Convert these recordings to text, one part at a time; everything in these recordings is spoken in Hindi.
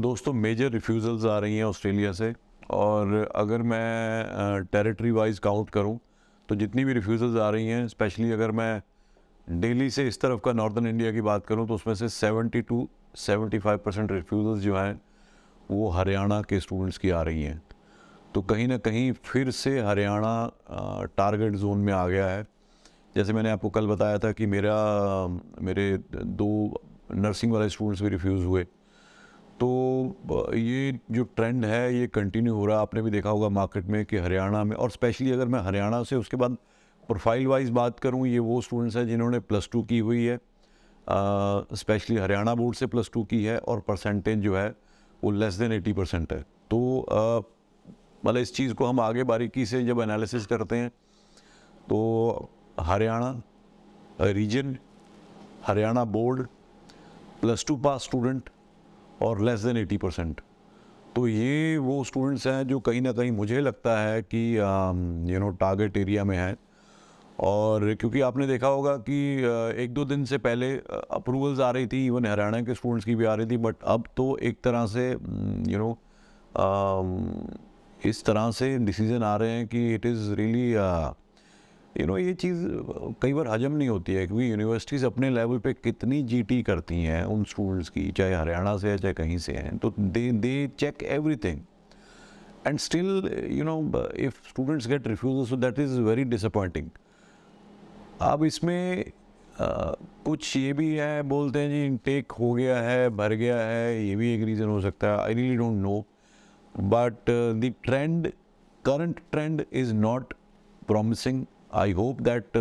दोस्तों मेजर रिफ्यूज़ल्स आ रही हैं ऑस्ट्रेलिया से। और अगर मैं टेरिटरी वाइज काउंट करूँ तो जितनी भी रिफ्यूज़ल्स आ रही हैं स्पेशली अगर मैं डेली से इस तरफ़ का नॉर्दर्न इंडिया की बात करूँ तो उसमें से 70 टू 75 परसेंट रिफ्यूज़ल्स जो हैं, वो हरियाणा के स्टूडेंट्स की आ रही हैं। तो कहीं ना कहीं फिर से हरियाणा टारगेट जोन में आ गया है। जैसे मैंने आपको कल बताया था कि मेरा, मेरे दो नर्सिंग वाले स्टूडेंट्स भी रिफ्यूज़ हुए। तो ये जो ट्रेंड है, ये कंटिन्यू हो रहा। है आपने भी देखा होगा मार्केट में कि हरियाणा में और स्पेशली अगर मैं हरियाणा से उसके बाद प्रोफ़ाइल वाइज बात करूँ, ये वो स्टूडेंट्स हैं जिन्होंने प्लस टू की हुई है। स्पेशली हरियाणा बोर्ड से प्लस टू की है और परसेंटेज जो है, वो लेस देन एटी परसेंट है। तो मतलब इस चीज़ को हम आगे बारीकी से जब एनालिसिस करते हैं तो Haryana region Haryana board plus two pass student और लेस देन एटी परसेंट तो ये वो स्टूडेंट्स हैं जो कहीं ना कहीं मुझे लगता है कि यू नो टारगेट एरिया में है। और क्योंकि आपने देखा होगा कि uh, एक दो दिन से पहले अप्रूवल्स uh, आ रही थी इवन हरियाणा के स्टूडेंट्स की भी आ रही थी बट अब तो एक तरह से यू mm, नो um, इस तरह से डिसीज़न आ रहे हैं कि it is really you know ये चीज़ कई बार हजम नहीं होती है क्योंकि यूनिवर्सिटीज़ अपने लेवल पे कितनी जीटी करती हैं उन स्टूडेंट्स की चाहे हरियाणा से है चाहे कहीं से हैं तो they they check everything and still you know if students get refuse so that is very disappointing अब इसमें uh, कुछ ये भी है बोलते हैं जी इनटेक हो गया है भर गया है ये भी एक रीज़न हो सकता है I really don't know but the trend current trend is not promising. I hope that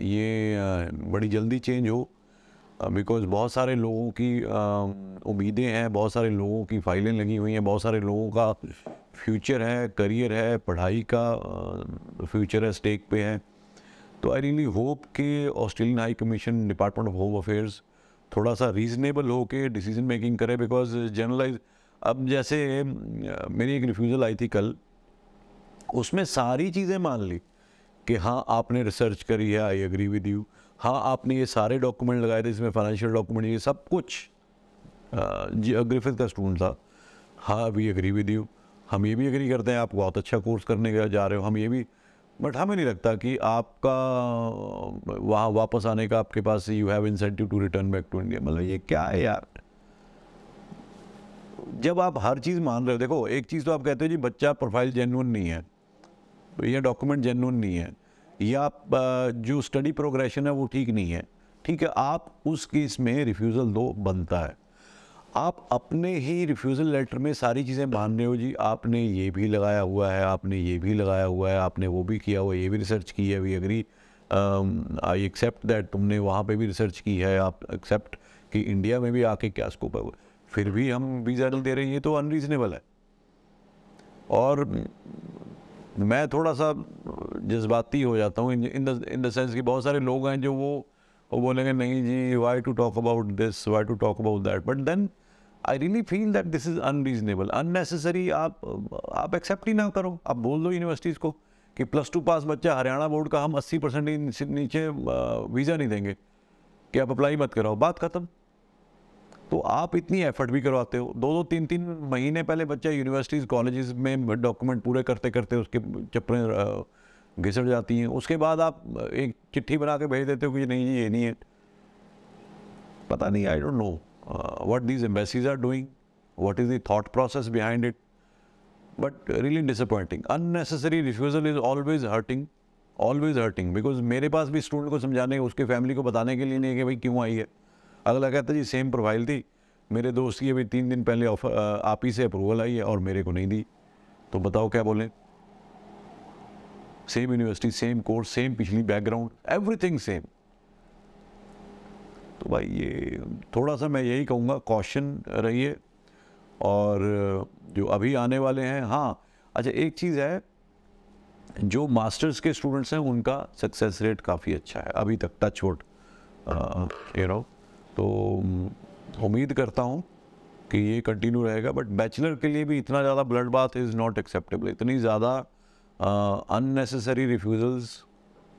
ये uh, बड़ी जल्दी चेंज हो बिकॉज़ uh, बहुत सारे लोगों की uh, उम्मीदें हैं बहुत सारे लोगों की फाइलें लगी हुई हैं बहुत सारे लोगों का फ्यूचर है करियर है पढ़ाई का फ्यूचर है स्टेक पे है। तो आई रियली होप कि Australian high commission department of home affairs थोड़ा सा रीजनेबल हो के डिसीज़न मेकिंग करे बिकॉज़ जनरलाइज अब जैसे मेरी एक रिफ्यूज़ल आई थी कल उसमें सारी चीज़ें मान ली। कि हाँ आपने रिसर्च करी है आई एग्री विद यू हाँ आपने ये सारे डॉक्यूमेंट लगाए थे, इसमें फाइनेंशियल डॉक्यूमेंट ये सब कुछ जी ग्रिफिथ का स्टूडेंट था। हाँ वी एग्री विद यू हम ये भी एग्री करते हैं, आप बहुत अच्छा कोर्स करने का जा रहे हो। हम ये भी बट हमें नहीं लगता कि आपका, वहाँ वापस आने का आपके पास you have incentive to return back to India मतलब ये क्या है यार? जब आप हर चीज़ मान रहे हो, देखो, एक चीज़ तो आप कहते हो जी, बच्चा प्रोफ़ाइल जेनुअन नहीं है। तो ये डॉक्यूमेंट जेनुअन नहीं है। या जो स्टडी प्रोग्रेशन है वो ठीक नहीं है। ठीक है, आप उस केस में रिफ्यूज़ल दो, बनता है। आप अपने ही रिफ्यूज़ल लेटर में सारी चीज़ें मान रहे हो जी। आपने ये भी लगाया हुआ है, आपने ये भी लगाया हुआ है, आपने वो भी किया हुआ ये भी रिसर्च की है we agree I accept that तुमने वहाँ पे भी रिसर्च की है, आप एक्सेप्ट कि इंडिया में भी आके क्या स्कोप है फिर भी हम वीज़ा दे रहे हैं, ये तो अनरीजनेबल है। और मैं थोड़ा सा जज्बाती हो जाता हूँ, इन द, इन सेंस कि बहुत सारे लोग हैं जो वो वो बोलेंगे, नहीं जी why to talk about this why to talk about that but then I really feel that this is unreasonable unnecessary आप आप एक्सेप्ट ही ना करो। आप बोल दो यूनिवर्सिटीज़ को कि प्लस टू पास बच्चा हरियाणा बोर्ड का हम अस्सी परसेंट नीचे वीज़ा नहीं देंगे। कि आप अप्लाई मत कराओ। बात ख़त्म। तो आप इतनी एफर्ट भी करवाते हो। दो दो, तीन तीन महीने पहले बच्चा यूनिवर्सिटीज़ कॉलेजेस में डॉक्यूमेंट पूरे करते करते उसके चप्पलें घिसट जाती हैं। उसके बाद आप एक चिट्ठी बना के भेज देते हो कि नहीं, ये नहीं है। पता नहीं I don't know what these embassies are doing what is the thought process behind it but really disappointing unnecessary refusal is always hurting always hurting because मेरे पास भी स्टूडेंट को समझाने, उसके फैमिली को बताने के लिए नहीं है कि भाई क्यों आई है। अगला कहता जी सेम प्रोफ़ाइल थी। मेरे दोस्त की अभी तीन दिन पहले ऑफ़र आप ही से अप्रूवल आई है और मेरे को नहीं दी। तो बताओ क्या बोले? Same university same course same पिछली बैकग्राउंड एवरीथिंग सेम तो भाई ये थोड़ा सा मैं यही कहूँगा कॉशन रहिए। और जो अभी आने वाले हैं हाँ अच्छा एक चीज़ है, जो मास्टर्स के स्टूडेंट्स हैं, उनका सक्सेस रेट काफ़ी अच्छा है। अभी तक टच वोट यू नो तो उम्मीद करता हूँ कि ये कंटिन्यू रहेगा बट बैचलर के लिए भी इतना ज़्यादा blood bath is not acceptable इतनी ज़्यादा अननेसेसरी रिफ्यूज़ल्स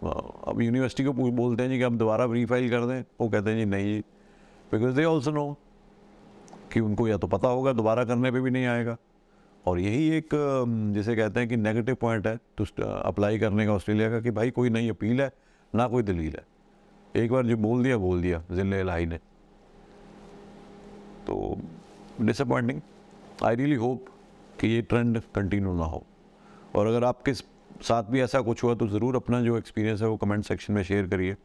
अब यूनिवर्सिटी को बोलते हैं जी कि हम दोबारा रीफाइल कर दें, वो कहते हैं जी नहीं बिकॉज़ दे ऑल्सो नो कि उनको या तो पता होगा, दोबारा करने पे भी नहीं आएगा। और यही एक जिसे कहते हैं कि नेगेटिव पॉइंट है तो अप्लाई करने का ऑस्ट्रेलिया का कि भाई कोई नई अपील है, ना कोई दलील है। एक बार जो बोल दिया बोल दिया ज़िले इलाही ने। तो डिसअपॉइंटिंग आई रियली होप कि ये ट्रेंड कंटिन्यू ना हो। और अगर आपके साथ भी ऐसा कुछ हुआ तो ज़रूर अपना जो एक्सपीरियंस है वो कमेंट सेक्शन में शेयर करिए।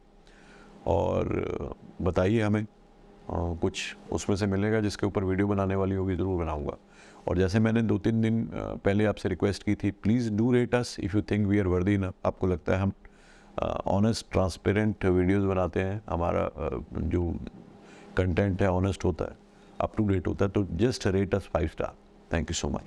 और बताइए हमें अ, कुछ उसमें से मिलेगा जिसके ऊपर वीडियो बनाने वाली होगी ज़रूर बनाऊँगा। और जैसे मैंने दो तीन दिन पहले आपसे रिक्वेस्ट की थी please do rate us if you think we are worthy enough आपको लगता है हम ऑनेस्ट ट्रांसपेरेंट वीडियोस बनाते हैं हमारा जो कंटेंट है ऑनेस्ट होता है। अप टू डेट होता है तो just rate us five star thank you so much